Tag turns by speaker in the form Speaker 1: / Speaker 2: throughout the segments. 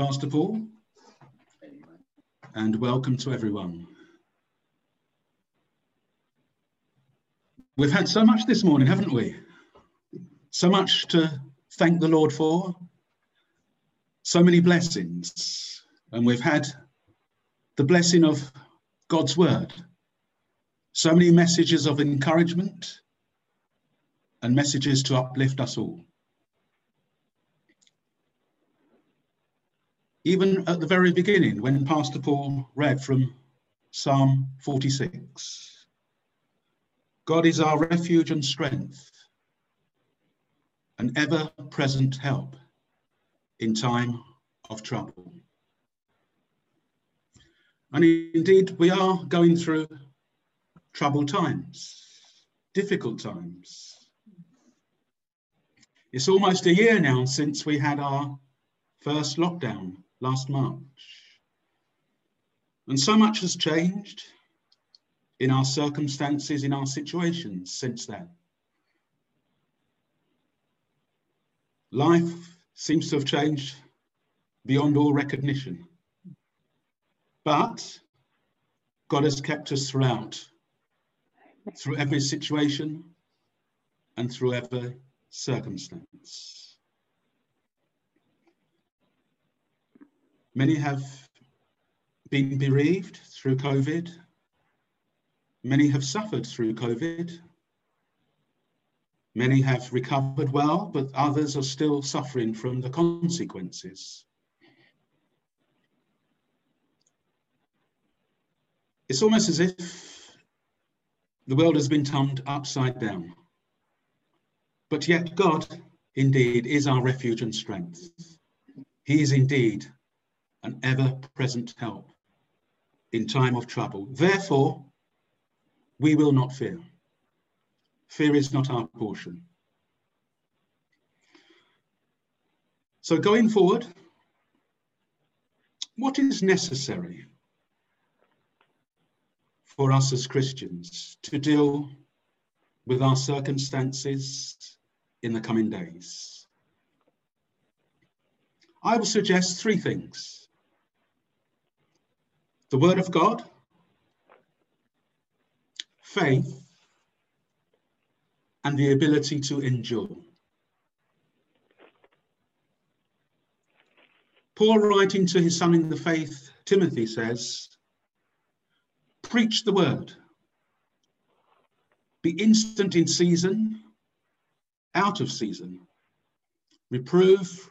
Speaker 1: Pastor Paul, and welcome to everyone. We've had so much this morning, haven't we? So much to thank the Lord for, so many blessings, and we've had the blessing of God's word, so many messages of encouragement and messages to uplift us all. Even at the very beginning when Pastor Paul read from Psalm 46 God is our refuge and strength, an ever present help in time of trouble. And indeed, we are going through troubled times, difficult times. It's almost a year now since we had our first lockdown last March. And so much has changed in our circumstances, in our situations since then. Life seems to have changed beyond all recognition. But God has kept us throughout, through every situation and through every circumstance. Many have been bereaved through COVID. Many have suffered through COVID. Many have recovered well, but others are still suffering from the consequences. It's almost as if the world has been turned upside down. But yet, God indeed is our refuge and strength. He is indeed an ever present help in time of trouble. Therefore, we will not fear. Fear is not our portion. So, going forward, what is necessary for us as Christians to deal with our circumstances in the coming days? I will suggest three things the Word of God, faith, and the ability to endure. Paul, writing to his son in the faith, Timothy, says, Preach the word, be instant in season, out of season, reprove,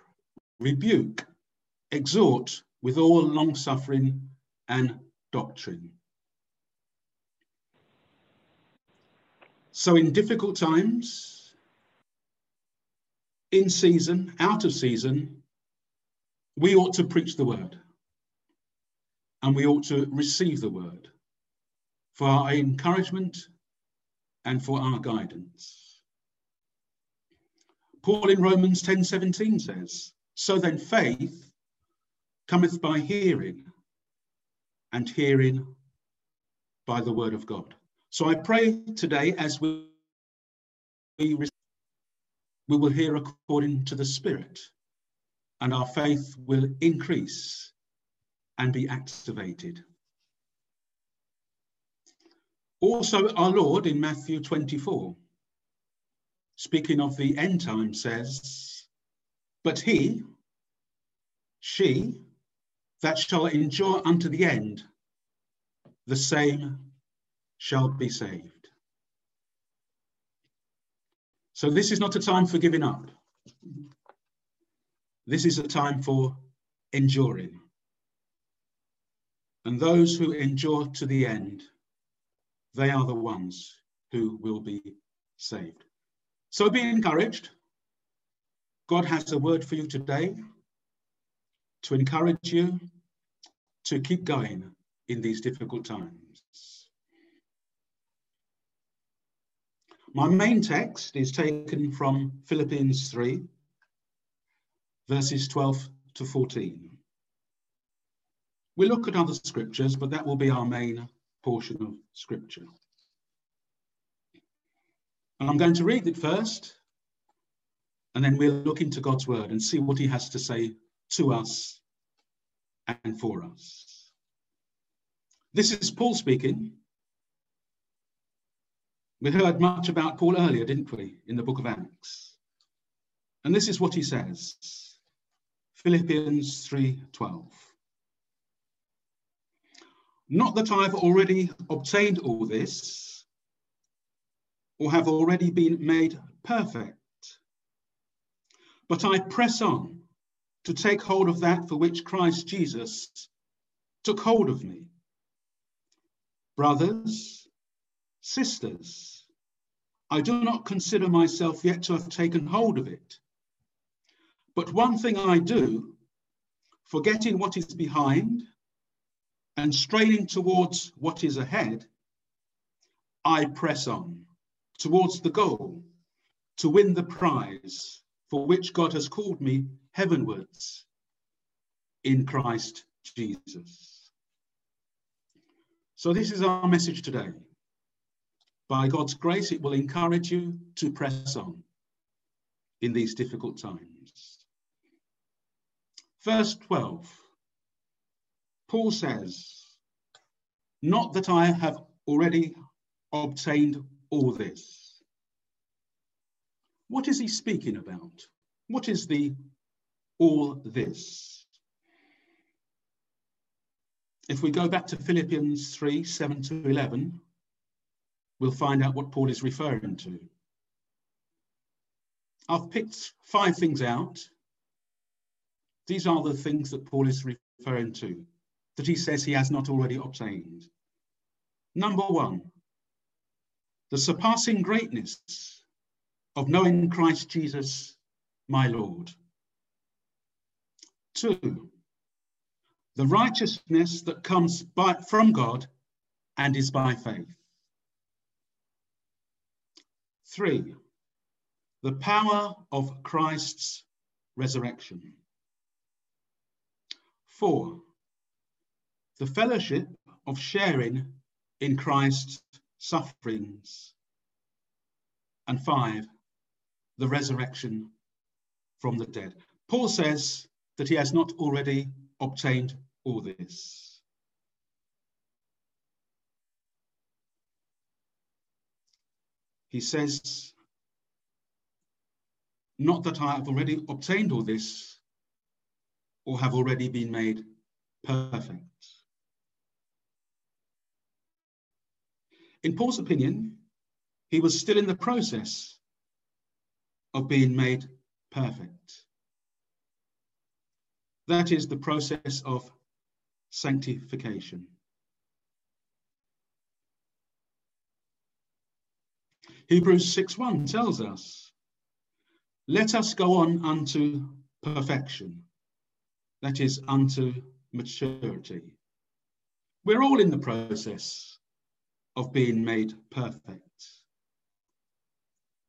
Speaker 1: rebuke, exhort with all long suffering and doctrine. So, in difficult times, in season, out of season, we ought to preach the word and we ought to receive the word for our encouragement and for our guidance. Paul in Romans 10 17 says, So then faith cometh by hearing, and hearing by the word of God. So I pray today as we, we will hear according to the Spirit, and our faith will increase and be activated. Also, our Lord in Matthew 24, speaking of the end time, says, But he, she, that shall endure unto the end, the same shall be saved. So this is not a time for giving up. This is a time for enduring. And those who endure to the end, they are the ones who will be saved. So be encouraged. God has a word for you today to encourage you to keep going in these difficult times. My main text is taken from Philippians 3, verses 12 to 14. We look at other scriptures, but that will be our main portion of scripture. And I'm going to read it first, and then we'll look into God's word and see what he has to say to us and for us. This is Paul speaking. We heard much about Paul earlier, didn't we, in the book of Acts? And this is what he says. Philippians 3:12. Not that I've already obtained all this or have already been made perfect, but I press on to take hold of that for which Christ Jesus took hold of me. Brothers, sisters, I do not consider myself yet to have taken hold of it. But one thing I do, forgetting what is behind and straining towards what is ahead, I press on towards the goal to win the prize for which God has called me heavenwards in Christ Jesus. So, this is our message today. By God's grace, it will encourage you to press on in these difficult times. Verse 12, Paul says, Not that I have already obtained all this. What is he speaking about? What is the all this? If we go back to Philippians 3 7 to 11, we'll find out what Paul is referring to. I've picked five things out. These are the things that Paul is referring to, that he says he has not already obtained. Number one, the surpassing greatness of knowing Christ Jesus, my Lord. Two, the righteousness that comes by, from God and is by faith. Three, the power of Christ's resurrection. Four, the fellowship of sharing in Christ's sufferings. And five, the resurrection from the dead. Paul says that he has not already obtained all this. He says, Not that I have already obtained all this or have already been made perfect. In Paul's opinion, he was still in the process of being made perfect. That is the process of sanctification. Hebrews 6:1 tells us, Let us go on unto perfection, that is, unto maturity. We're all in the process of being made perfect.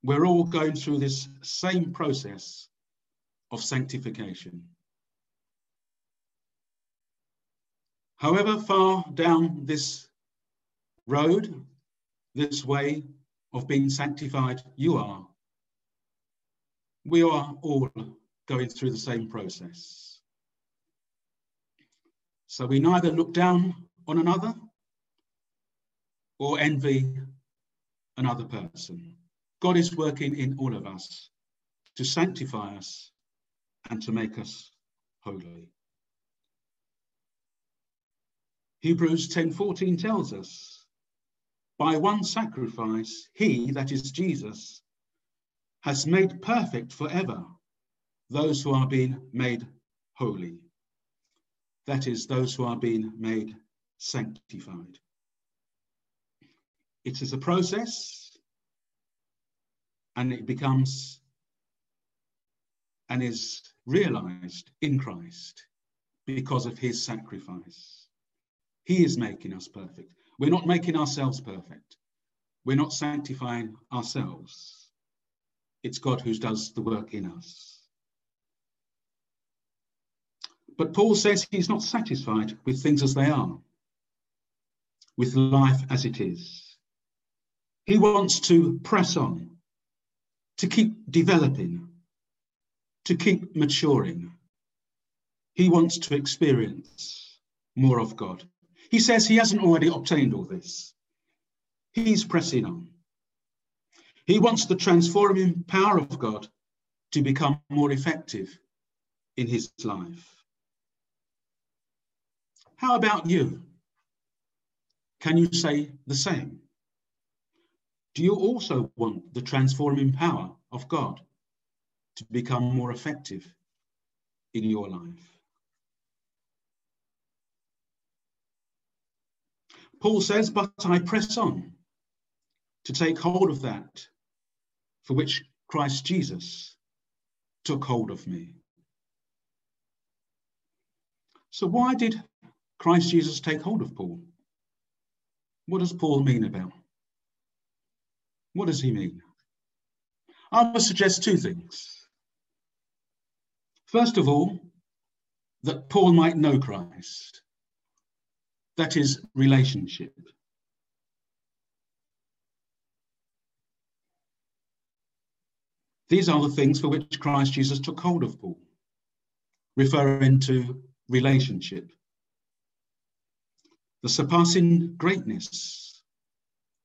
Speaker 1: We're all going through this same process of sanctification. However far down this road, this way of being sanctified you are, we are all going through the same process. So we neither look down on another or envy another person. God is working in all of us to sanctify us and to make us holy. Hebrews 10:14 tells us, by one sacrifice he that is Jesus has made perfect forever those who are being made holy. That is those who are being made sanctified. It is a process and it becomes and is realized in Christ because of his sacrifice. He is making us perfect. We're not making ourselves perfect. We're not sanctifying ourselves. It's God who does the work in us. But Paul says he's not satisfied with things as they are, with life as it is. He wants to press on, to keep developing, to keep maturing. he wants to experience more of God. He says he hasn't already obtained all this. He's pressing on. He wants the transforming power of God to become more effective in his life. How about you? Can you say the same? Do you also want the transforming power of God to become more effective in your life? Paul says, But I press on to take hold of that for which Christ Jesus took hold of me. So, why did Christ Jesus take hold of Paul? What does Paul mean about? What does he mean? I would suggest two things. First of all, that Paul might know Christ. That is relationship. These are the things for which Christ Jesus took hold of Paul, referring to relationship. The surpassing greatness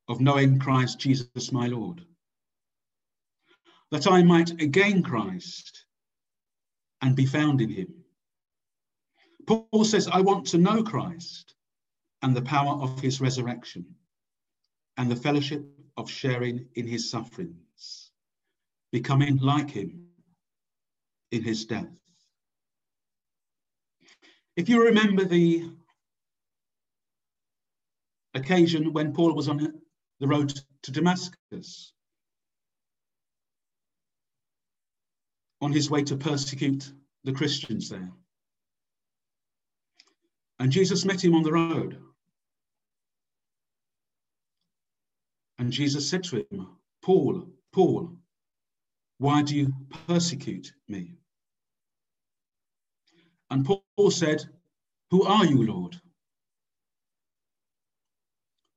Speaker 1: of knowing Christ Jesus my Lord, that I might gain Christ and be found in him. Paul says, I want to know Christ and the power of his resurrection and the fellowship of sharing in his sufferings becoming like him in his death. If you remember the occasion when Paul was on the road to Damascus, on his way to persecute the Christians there. And Jesus met him on the road. And Jesus said to him, Paul, Paul, why do you persecute me? And Paul said, Who are you, Lord?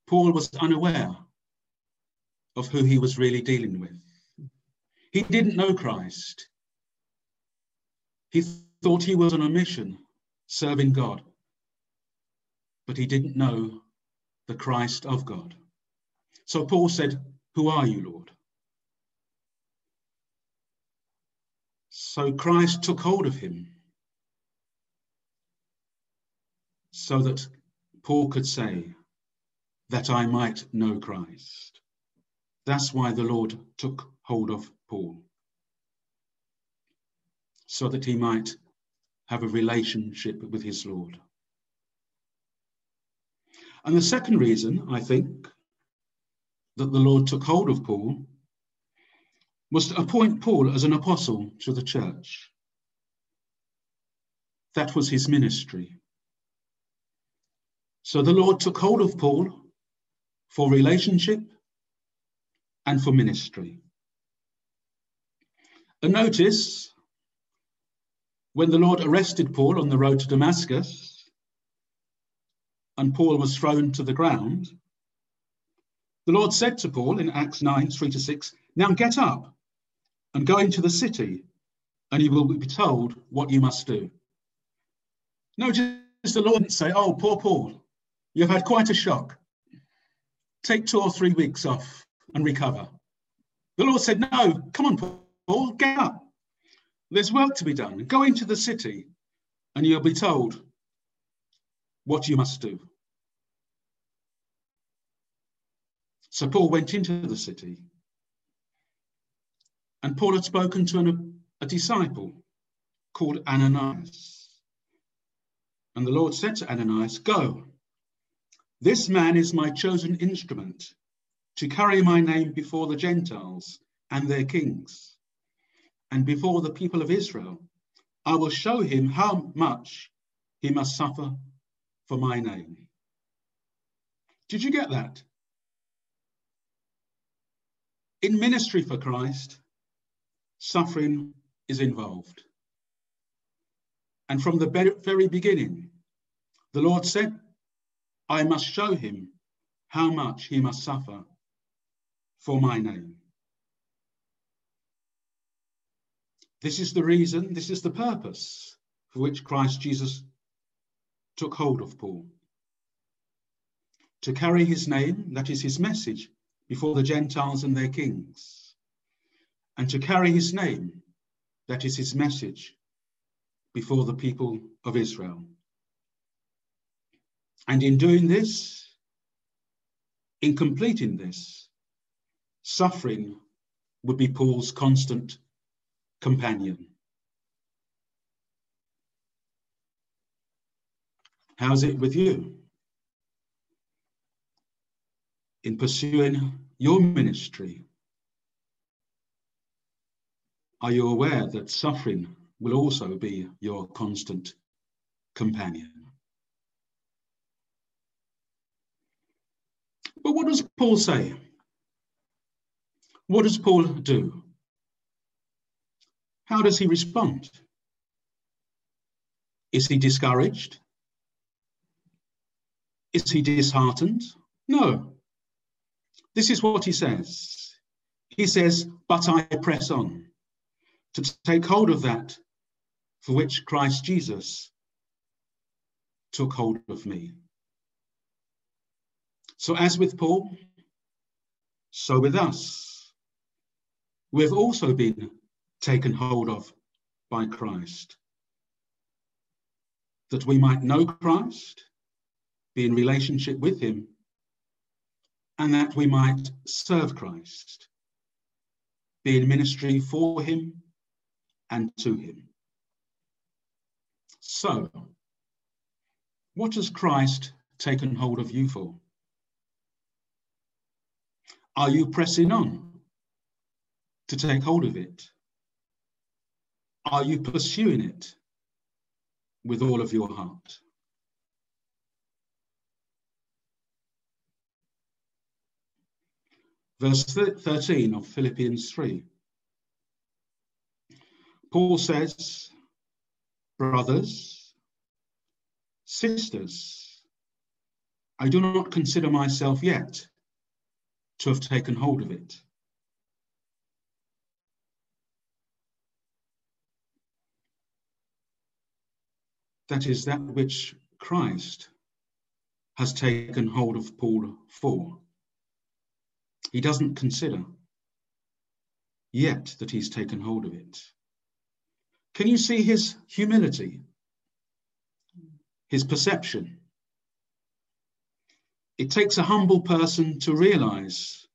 Speaker 1: Paul was unaware of who he was really dealing with. He didn't know Christ. He thought he was on a mission serving God, but he didn't know the Christ of God. So Paul said, Who are you, Lord? So Christ took hold of him so that Paul could say, that I might know Christ. That's why the Lord took hold of Paul, so that he might have a relationship with his Lord. And the second reason, I think, that the Lord took hold of Paul was to appoint Paul as an apostle to the church. That was his ministry. So the Lord took hold of Paul for relationship and for ministry. And notice when the Lord arrested Paul on the road to Damascus and Paul was thrown to the ground, the Lord said to Paul in Acts 9 3 to 6, Now get up and go into the city, and you will be told what you must do. Notice the Lord didn't say, Oh, poor Paul, you've had quite a shock. Take two or three weeks off and recover. The Lord said, No, come on, Paul, get up. There's work to be done. Go into the city, and you'll be told what you must do. So Paul went into the city and Paul had spoken to an, a disciple called Ananias. And the Lord said to Ananias, Go, this man is my chosen instrument to carry my name before the Gentiles and their kings, and before the people of Israel. I will show him how much he must suffer for my name. Did you get that? In ministry for Christ, suffering is involved. And from the very beginning, the Lord said, I must show him how much he must suffer for my name. This is the reason, this is the purpose for which Christ Jesus took hold of Paul. To carry his name, that is his message, before the Gentiles and their kings. And to carry his name, that is his message, before the people of Israel. And in doing this, in completing this, suffering would be Paul's constant companion. How's it with you? In pursuing your ministry, are you aware that suffering will also be your constant companion? But what does Paul say? What does Paul do? How does he respond? Is he discouraged? Is he disheartened? No. This is what he says. He says, But I press on to take hold of that for which Christ Jesus took hold of me. So, as with Paul, so with us. We've also been taken hold of by Christ, that we might know Christ be in relationship with him, and that we might serve Christ, be in ministry for him and to him. So, what has Christ taken hold of you for? Are you pressing on to take hold of it? Are you pursuing it with all of your heart? Verse 13 of Philippians 3. Paul says, Brothers, sisters, I do not consider myself yet to have taken hold of it. That is that which Christ has taken hold of Paul for. He doesn't consider yet that he's taken hold of it. Can you see his humility, his perception? It takes a humble person to realize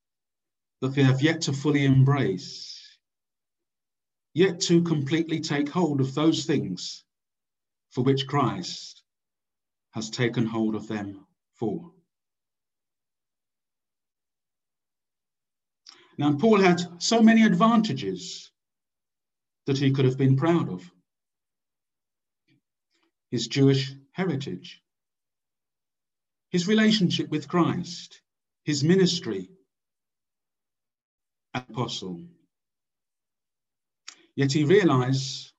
Speaker 1: that they have yet to fully embrace, yet to completely take hold of those things for which Christ has taken hold of them for. Now, Paul had so many advantages that he could have been proud of his Jewish heritage, his relationship with Christ, his ministry, apostle. Yet he realized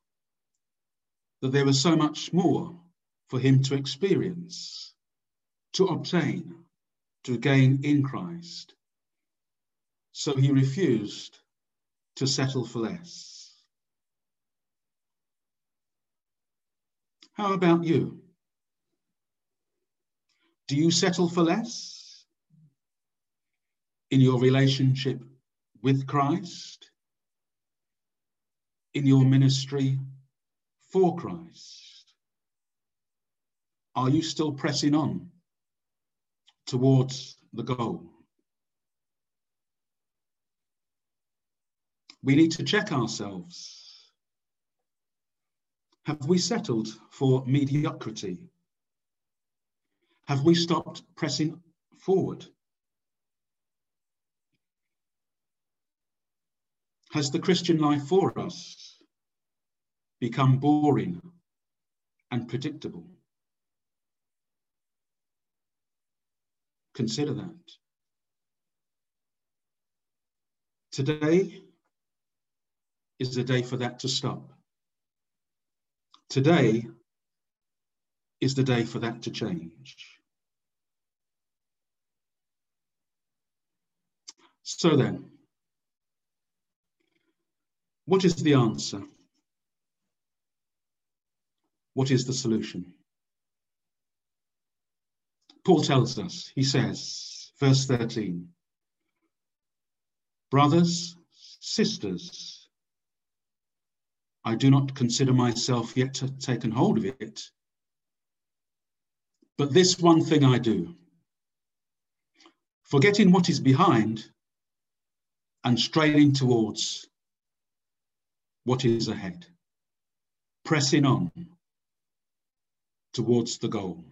Speaker 1: that there was so much more for him to experience, to obtain, to gain in Christ. So he refused to settle for less. How about you? Do you settle for less in your relationship with Christ, in your ministry for Christ? Are you still pressing on towards the goal? We need to check ourselves. Have we settled for mediocrity? Have we stopped pressing forward? Has the Christian life for us become boring and predictable? Consider that. Today, is the day for that to stop. Today is the day for that to change. So then, what is the answer? what is the solution? Paul tells us, he says, verse 13, Brothers, sisters, I do not consider myself yet to have taken hold of it, but this one thing I do, forgetting what is behind and straining towards what is ahead, pressing on towards the goal.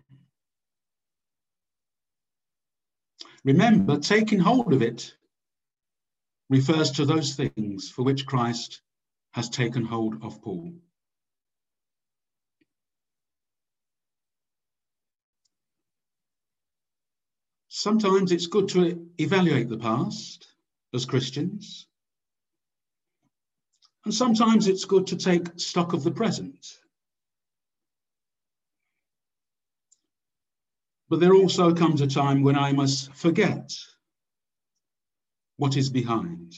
Speaker 1: Remember, taking hold of it refers to those things for which Christ has taken hold of Paul. Sometimes it's good to evaluate the past as Christians. And sometimes it's good to take stock of the present. But there also comes a time when I must forget what is behind,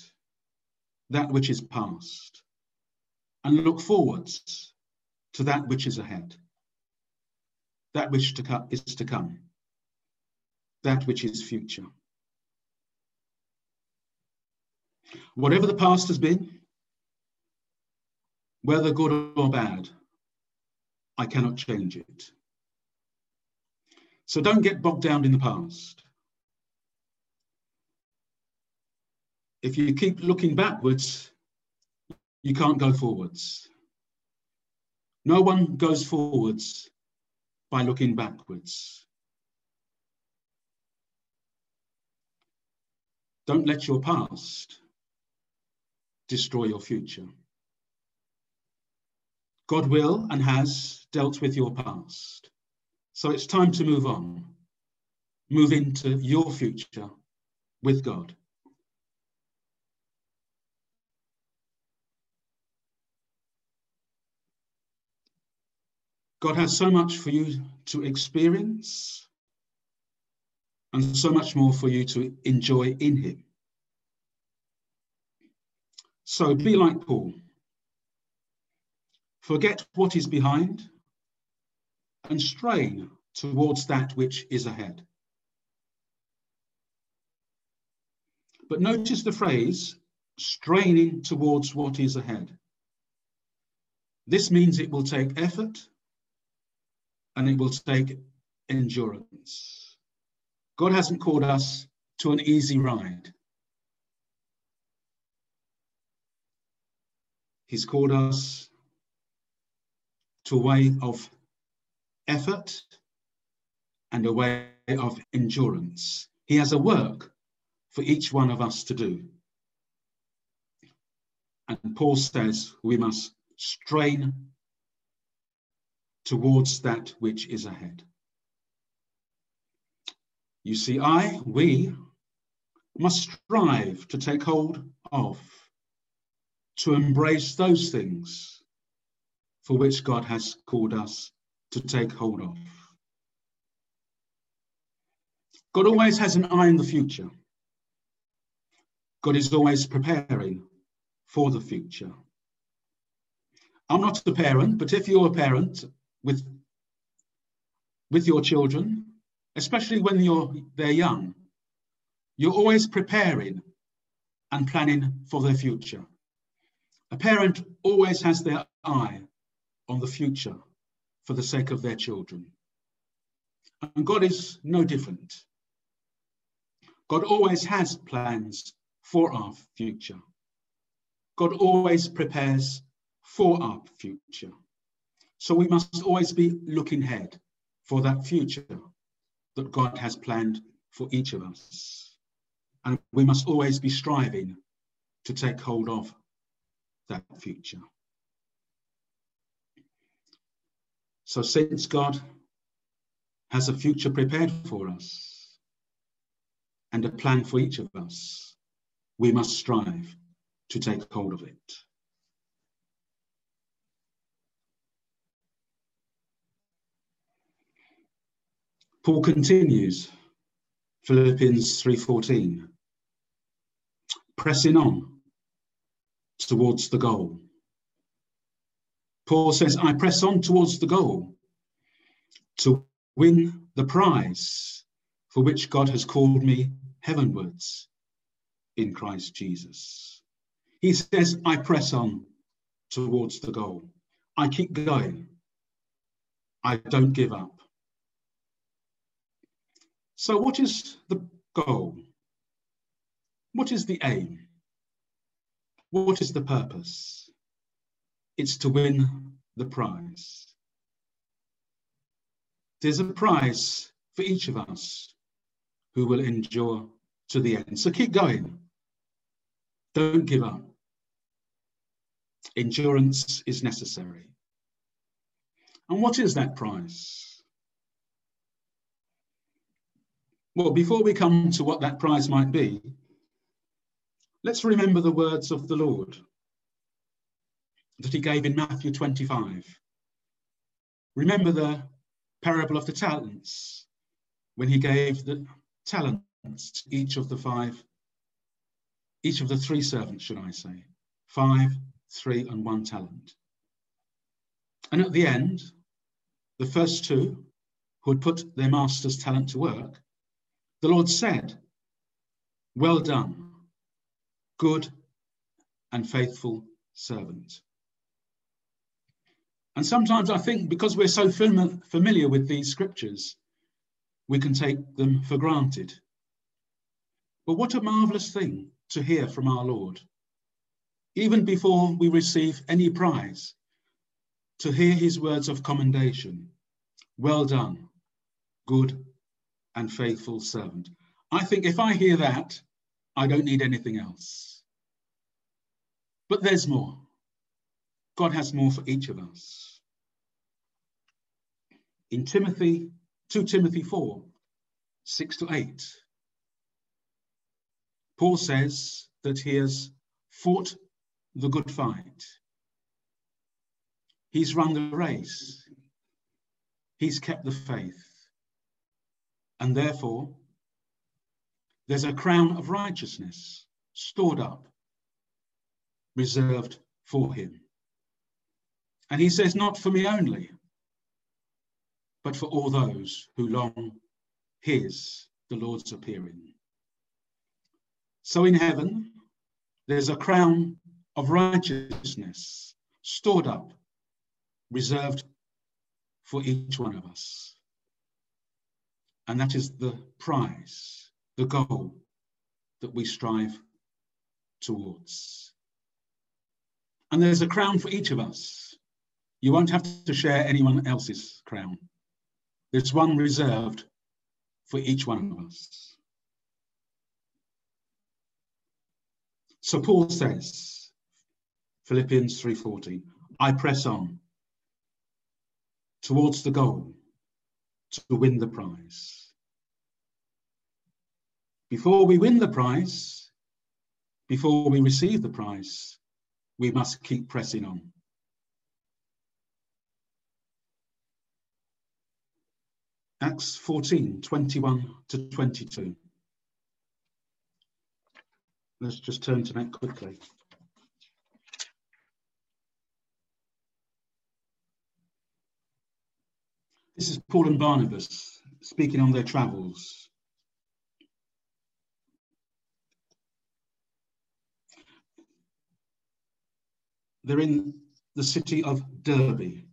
Speaker 1: that which is past, and look forwards to that which is ahead, that which to is to come, that which is future. Whatever the past has been, whether good or bad, I cannot change it. So don't get bogged down in the past. If you keep looking backwards, you can't go forwards. No one goes forwards by looking backwards. Don't let your past destroy your future. God will and has dealt with your past. So it's time to move on, move into your future with God. God has so much for you to experience and so much more for you to enjoy in Him. So be like Paul. Forget what is behind and strain towards that which is ahead. But notice the phrase straining towards what is ahead. This means it will take effort and it will take endurance. God hasn't called us to an easy ride. He's called us to a way of effort and a way of endurance. He has a work for each one of us to do. And Paul says we must strain towards that which is ahead. You see, I, we must strive to take hold of, to embrace those things for which God has called us to take hold of. God always has an eye on the future. God is always preparing for the future. I'm not a parent, but if you're a parent with, with your children, especially when you're, they're young, you're always preparing and planning for their future. A parent always has their eye on the future for the sake of their children. And God is no different. God always has plans for our future. God always prepares for our future. So we must always be looking ahead for that future that God has planned for each of us. And we must always be striving to take hold of that future. So, since God has a future prepared for us and a plan for each of us, we must strive to take hold of it. Paul continues, Philippians 3:14, pressing on towards the goal Paul says, I press on towards the goal to win the prize for which God has called me heavenwards in Christ Jesus. He says, I press on towards the goal. I keep going. I don't give up. So, what is the goal? What is the aim? What is the purpose? It's to win the prize. There's a prize for each of us who will endure to the end. So keep going. Don't give up. Endurance is necessary. And what is that prize? Well, before we come to what that prize might be, let's remember the words of the Lord that he gave in Matthew 25. Remember the parable of the talents when he gave the talents to each of the five, each of the three servants, should I say, five, three, and one talent. And at the end, the first two who had put their master's talent to work, the Lord said, Well done, good and faithful servant. And sometimes I think because we're so fam- familiar with these scriptures, we can take them for granted. But what a marvelous thing to hear from our Lord. Even before we receive any prize, to hear his words of commendation. Well done, good and faithful servant. I think if I hear that, I don't need anything else. But there's more. God has more for each of us. In Timothy, 2 Timothy 4, 6 to 8, Paul says that he has fought the good fight. He's run the race. He's kept the faith. And therefore, there's a crown of righteousness stored up, reserved for him. And he says, Not for me only, but for all those who long his, the Lord's appearing. So in heaven, there's a crown of righteousness stored up, reserved for each one of us. And that is the prize, the goal that we strive towards. And there's a crown for each of us. You won't have to share anyone else's crown. There's one reserved for each one of us. So Paul says, Philippians 3:14, I press on towards the goal to win the prize. Before we win the prize, before we receive the prize, we must keep pressing on. Acts 14, 21 to 22. Let's just turn to that quickly. This is Paul and Barnabas speaking on their travels. They're in the city of Derbe.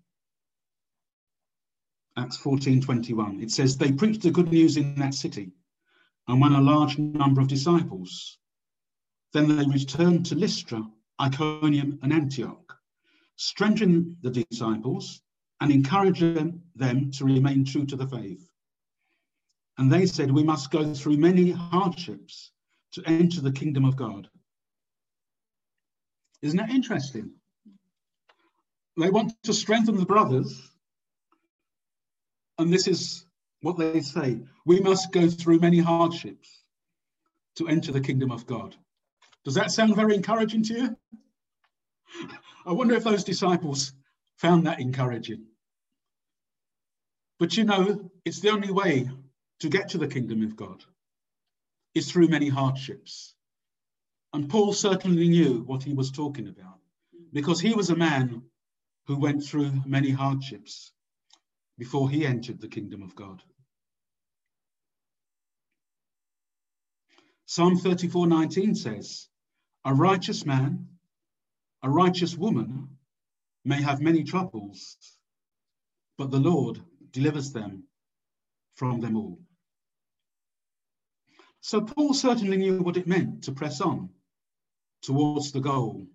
Speaker 1: Acts 14:21. It says they preached the good news in that city and won a large number of disciples. Then they returned to Lystra, Iconium, and Antioch, strengthening the disciples and encouraging them to remain true to the faith. And they said, We must go through many hardships to enter the kingdom of God. Isn't that interesting? They want to strengthen the brothers. And this is what they say we must go through many hardships to enter the kingdom of God. Does that sound very encouraging to you? I wonder if those disciples found that encouraging. But you know, it's the only way to get to the kingdom of God is through many hardships. And Paul certainly knew what he was talking about because he was a man who went through many hardships before he entered the kingdom of God. Psalm 34:19 says, A righteous man, a righteous woman may have many troubles, but the Lord delivers them from them all. So Paul certainly knew what it meant to press on towards the goal,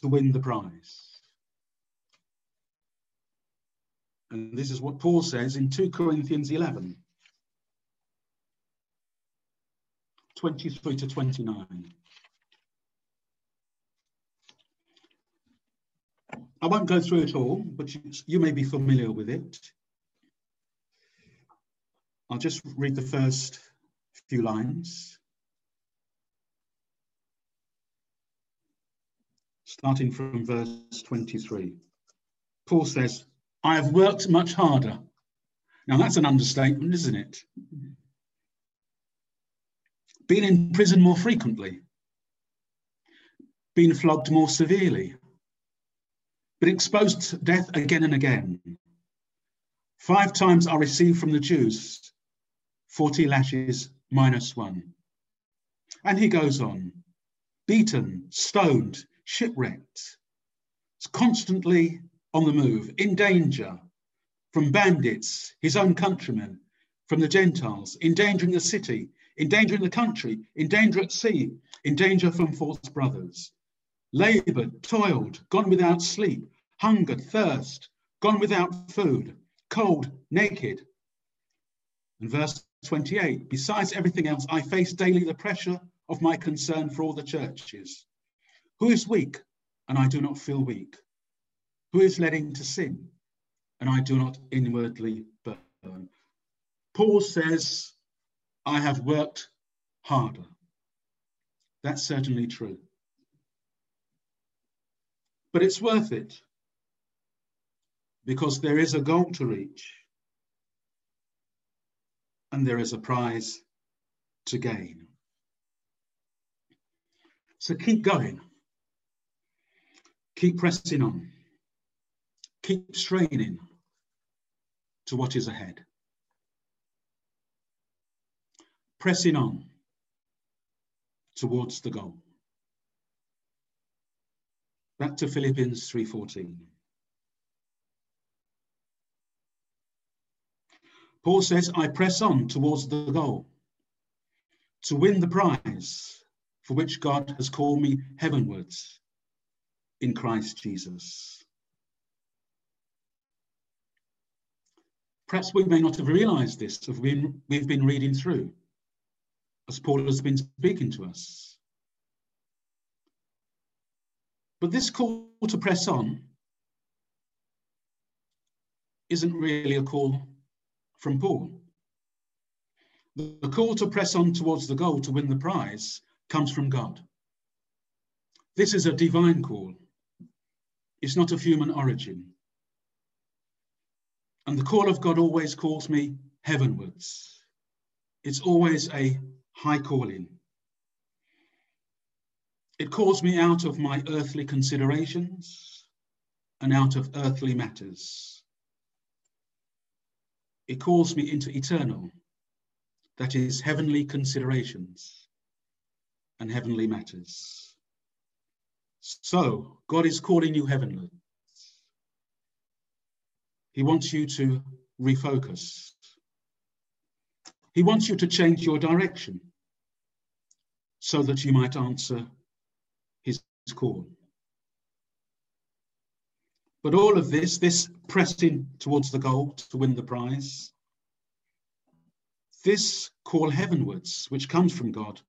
Speaker 1: to win the prize. And this is what Paul says in 2 Corinthians 11 23 to 29. I won't go through it all, but you, you may be familiar with it. I'll just read the first few lines. Starting from verse 23. Paul says, I have worked much harder. Now that's an understatement, isn't it? Been in prison more frequently, been flogged more severely, but exposed to death again and again. Five times I received from the Jews 40 lashes minus one. And he goes on, beaten, stoned, shipwrecked, constantly on the move, in danger from bandits, his own countrymen, from the Gentiles, endangering the city, endangering the country, in danger at sea, in danger from false brothers. Labored, toiled, gone without sleep, hungered, thirst, gone without food, cold, naked. And verse 28 Besides everything else, I face daily the pressure of my concern for all the churches. Who is weak, and I do not feel weak? who is led into sin, and I do not inwardly burn. Paul says, I have worked harder. That's certainly true. But it's worth it because there is a goal to reach and there is a prize to gain. So keep going, keep pressing on keep straining to what is ahead. Pressing on towards the goal. Back to Philippians 3:14. Paul says, I press on towards the goal to win the prize for which God has called me heavenwards in Christ Jesus. Perhaps we may not have realized this as we've been reading through, as Paul has been speaking to us. But this call to press on isn't really a call from Paul. The call to press on towards the goal to win the prize comes from God. This is a divine call. It's not of human origin. And the call of God always calls me heavenwards. It's always a high calling. It calls me out of my earthly considerations and out of earthly matters. It calls me into eternal, that is, heavenly considerations and heavenly matters. So, God is calling you heavenly. He wants you to refocus. He wants you to change your direction so that you might answer call. But all of this, this pressing towards the goal to win the prize, this call heavenwards, which comes from God,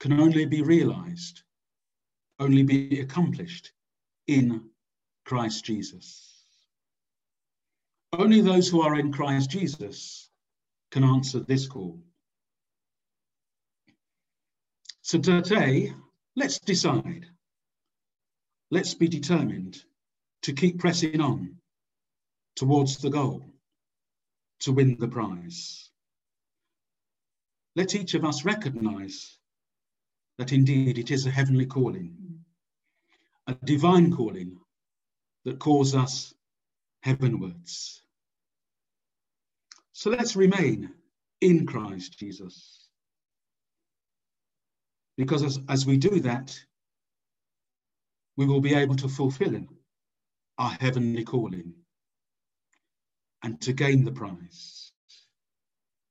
Speaker 1: can only be realized, only be accomplished in Christ Jesus. Only those who are in Christ Jesus can answer this call. So today, let's decide. Let's be determined to keep pressing on towards the goal to win the prize. Let each of us recognize that indeed it is a heavenly calling a divine calling that calls us heavenwards. So let's remain in Christ Jesus. Because as, as we do that, we will be able to fulfill our heavenly calling and to gain the prize,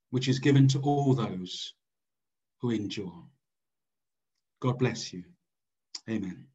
Speaker 1: which is given to all those who endure. God bless you. Amen.